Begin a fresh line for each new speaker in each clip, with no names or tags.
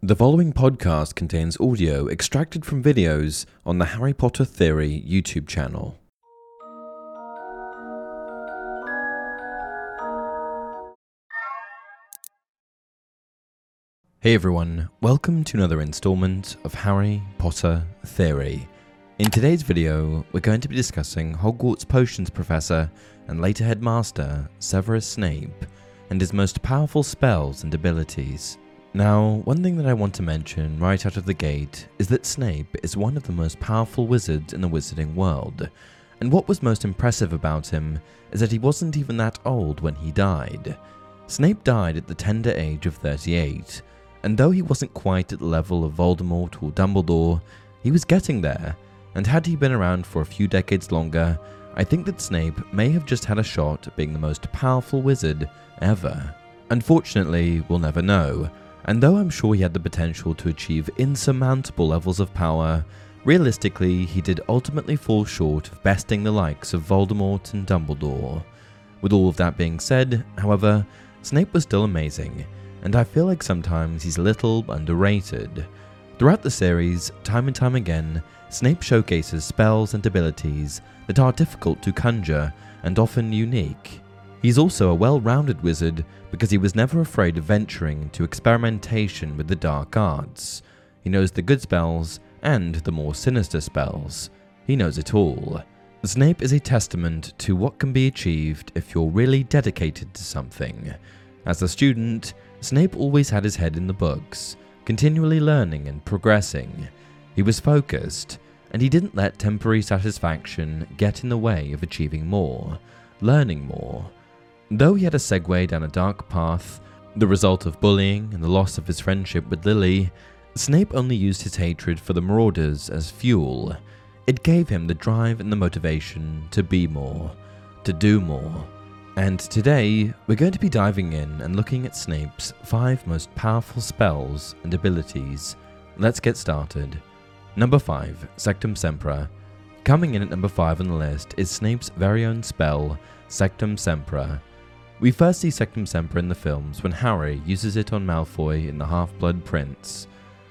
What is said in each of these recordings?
The following podcast contains audio extracted from videos on the Harry Potter Theory YouTube channel. Hey everyone, welcome to another installment of Harry Potter Theory. In today's video, we're going to be discussing Hogwarts Potions Professor and later Headmaster Severus Snape and his most powerful spells and abilities. Now, one thing that I want to mention right out of the gate is that Snape is one of the most powerful wizards in the wizarding world, and what was most impressive about him is that he wasn't even that old when he died. Snape died at the tender age of 38, and though he wasn't quite at the level of Voldemort or Dumbledore, he was getting there, and had he been around for a few decades longer, I think that Snape may have just had a shot at being the most powerful wizard ever. Unfortunately, we'll never know, and though I'm sure he had the potential to achieve insurmountable levels of power, realistically he did ultimately fall short of besting the likes of Voldemort and Dumbledore. With all of that being said, however, Snape was still amazing, and I feel like sometimes he's a little underrated. Throughout the series, time and time again, Snape showcases spells and abilities that are difficult to conjure and often unique. He's also a well rounded wizard because he was never afraid of venturing into experimentation with the dark arts. He knows the good spells and the more sinister spells. He knows it all. Snape is a testament to what can be achieved if you're really dedicated to something. As a student, Snape always had his head in the books, continually learning and progressing. He was focused, and he didn't let temporary satisfaction get in the way of achieving more, learning more, Though he had a segue down a dark path, the result of bullying and the loss of his friendship with Lily, Snape only used his hatred for the Marauders as fuel. It gave him the drive and the motivation to be more, to do more. And today, we're going to be diving in and looking at Snape's five most powerful spells and abilities. Let's get started. Number 5, Sectumsempra. Coming in at number 5 on the list is Snape's very own spell, Sectumsempra. We first see Sectumsempra in the films when Harry uses it on Malfoy in The Half Blood Prince.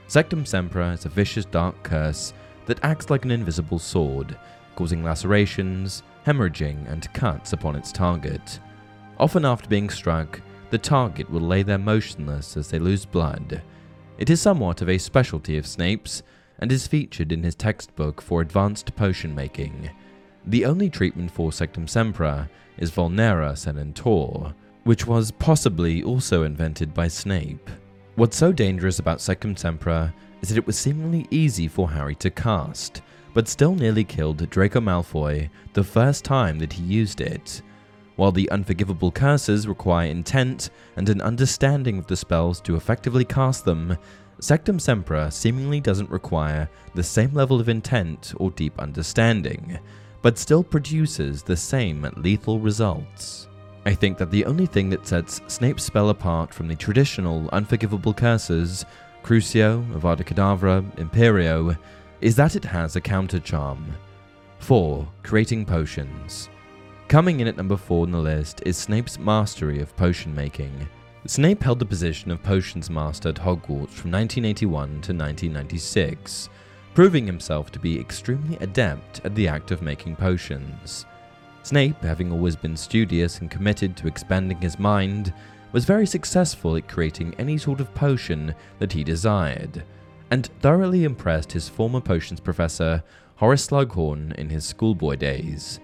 Sectumsempra is a vicious dark curse that acts like an invisible sword, causing lacerations, hemorrhaging, and cuts upon its target. Often after being struck, the target will lay there motionless as they lose blood. It is somewhat of a specialty of Snape's and is featured in his textbook for advanced potion making. The only treatment for Sectumsempra is Vulnera Sanentur, which was possibly also invented by Snape. What's so dangerous about Sectumsempra is that it was seemingly easy for Harry to cast, but still nearly killed Draco Malfoy the first time that he used it. While the unforgivable curses require intent and an understanding of the spells to effectively cast them, Sectumsempra seemingly doesn't require the same level of intent or deep understanding, but still produces the same lethal results. I think that the only thing that sets Snape's spell apart from the traditional unforgivable curses, Crucio, Avada Kedavra, Imperio, is that it has a counter charm. 4. Creating potions. Coming in at number 4 on the list is Snape's mastery of potion making. Snape held the position of potions master at Hogwarts from 1981 to 1996, proving himself to be extremely adept at the act of making potions. Snape, having always been studious and committed to expanding his mind, was very successful at creating any sort of potion that he desired, and thoroughly impressed his former potions professor, Horace Slughorn, in his schoolboy days.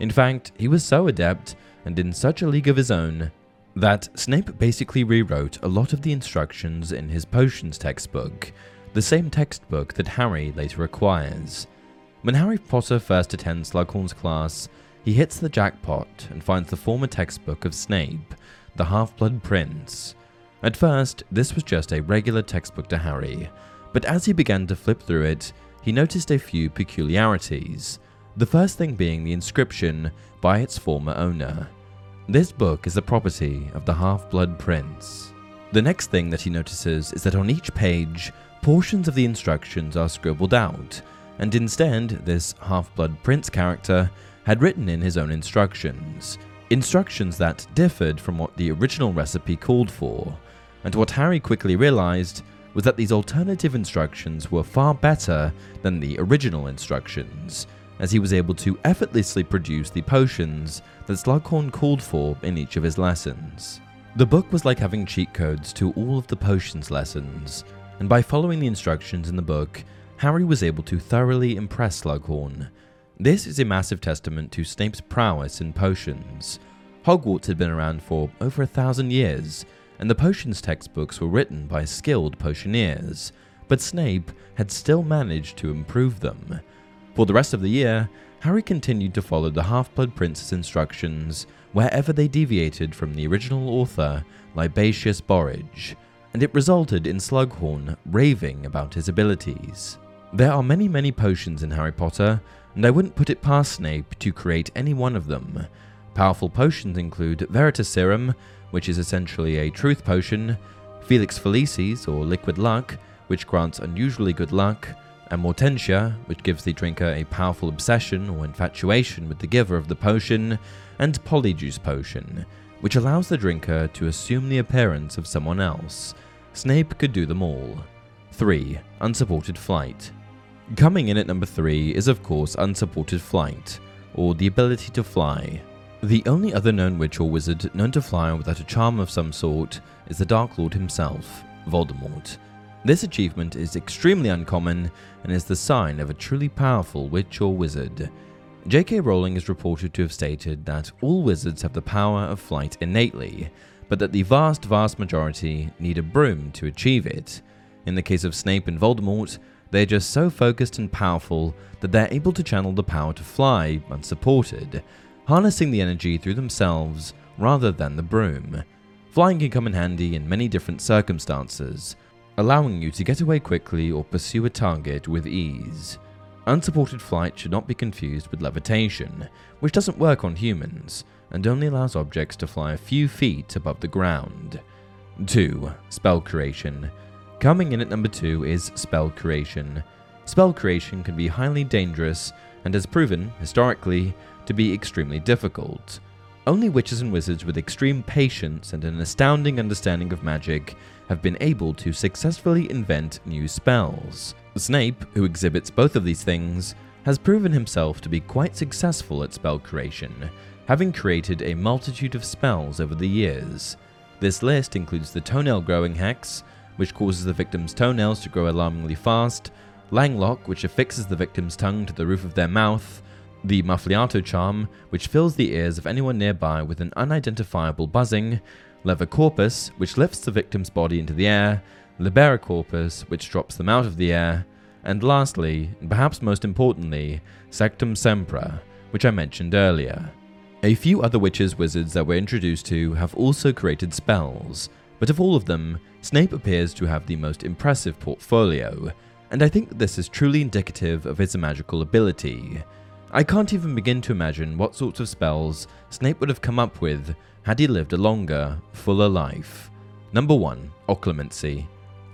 In fact, he was so adept and in such a league of his own that Snape basically rewrote a lot of the instructions in his potions textbook, the same textbook that Harry later acquires. When Harry Potter first attends Slughorn's class, he hits the jackpot and finds the former textbook of Snape, The Half Blood Prince. At first, this was just a regular textbook to Harry, but as he began to flip through it, he noticed a few peculiarities. The first thing being the inscription by its former owner. This book is the property of the Half Blood Prince. The next thing that he notices is that on each page, portions of the instructions are scribbled out, and instead, this Half Blood Prince character had written in his own instructions. Instructions that differed from what the original recipe called for, and what Harry quickly realized was that these alternative instructions were far better than the original instructions, as he was able to effortlessly produce the potions that Slughorn called for in each of his lessons. The book was like having cheat codes to all of the potions lessons, and by following the instructions in the book, Harry was able to thoroughly impress Slughorn, this is a massive testament to Snape's prowess in potions. Hogwarts had been around for over a thousand years, and the potions textbooks were written by skilled potioneers, but Snape had still managed to improve them. For the rest of the year, Harry continued to follow the Half Blood Prince's instructions wherever they deviated from the original author, Libatius Borage, and it resulted in Slughorn raving about his abilities. There are many, many potions in Harry Potter, and I wouldn't put it past Snape to create any one of them. Powerful potions include Veritaserum, which is essentially a truth potion, Felix Felicis, or liquid luck, which grants unusually good luck, Amortentia, which gives the drinker a powerful obsession or infatuation with the giver of the potion, and Polyjuice Potion, which allows the drinker to assume the appearance of someone else. Snape could do them all. 3. Unsupported Flight. Coming in at number 3 is, of course, unsupported flight, or the ability to fly. The only other known witch or wizard known to fly without a charm of some sort is the Dark Lord himself, Voldemort. This achievement is extremely uncommon and is the sign of a truly powerful witch or wizard. J.K. Rowling is reported to have stated that all wizards have the power of flight innately, but that the vast, vast majority need a broom to achieve it. In the case of Snape and Voldemort, they're just so focused and powerful that they're able to channel the power to fly unsupported, harnessing the energy through themselves rather than the broom. Flying can come in handy in many different circumstances, allowing you to get away quickly or pursue a target with ease. Unsupported flight should not be confused with levitation, which doesn't work on humans and only allows objects to fly a few feet above the ground. 2. Spell Creation Coming in at number 2 is spell creation. Spell creation can be highly dangerous and has proven, historically, to be extremely difficult. Only witches and wizards with extreme patience and an astounding understanding of magic have been able to successfully invent new spells. Snape, who exhibits both of these things, has proven himself to be quite successful at spell creation, having created a multitude of spells over the years. This list includes the toenail growing hex, which causes the victim's toenails to grow alarmingly fast, Langlock, which affixes the victim's tongue to the roof of their mouth, the Muffliato charm, which fills the ears of anyone nearby with an unidentifiable buzzing, Levicorpus, which lifts the victim's body into the air, Liberacorpus, which drops them out of the air, and lastly, and perhaps most importantly, Sectumsempra, which I mentioned earlier. A few other witches wizards that we're introduced to have also created spells, but of all of them, Snape appears to have the most impressive portfolio, and I think this is truly indicative of his magical ability. I can't even begin to imagine what sorts of spells Snape would have come up with had he lived a longer, fuller life. Number 1. Occlumency.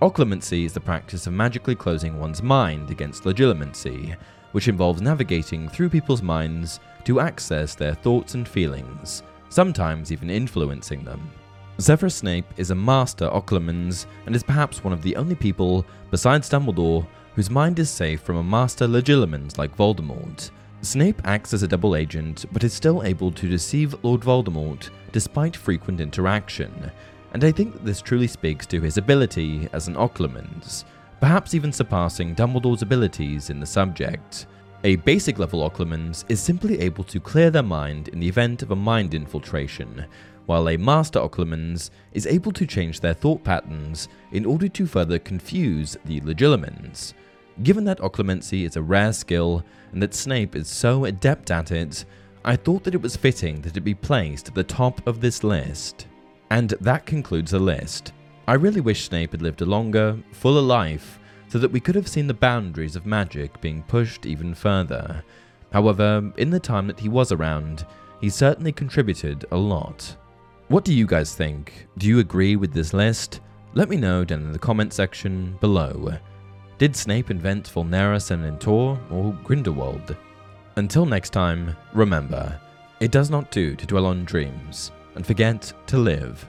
Occlumency is the practice of magically closing one's mind against legilimency, which involves navigating through people's minds to access their thoughts and feelings, sometimes even influencing them. Severus Snape is a master occlumens and is perhaps one of the only people, besides Dumbledore, whose mind is safe from a master legilimens like Voldemort. Snape acts as a double agent, but is still able to deceive Lord Voldemort despite frequent interaction, and I think that this truly speaks to his ability as an Occlumens, perhaps even surpassing Dumbledore's abilities in the subject. A basic level Occlumens is simply able to clear their mind in the event of a mind infiltration, while a Master Occlumens is able to change their thought patterns in order to further confuse the Legilimens. Given that occlumency is a rare skill and that Snape is so adept at it, I thought that it was fitting that it be placed at the top of this list. And that concludes the list. I really wish Snape had lived a longer, fuller life so that we could have seen the boundaries of magic being pushed even further. However, in the time that he was around, he certainly contributed a lot. What do you guys think? Do you agree with this list? Let me know down in the comment section below. Did Snape invent Vulnera Lentor or Grindelwald? Until next time, remember, it does not do to dwell on dreams and forget to live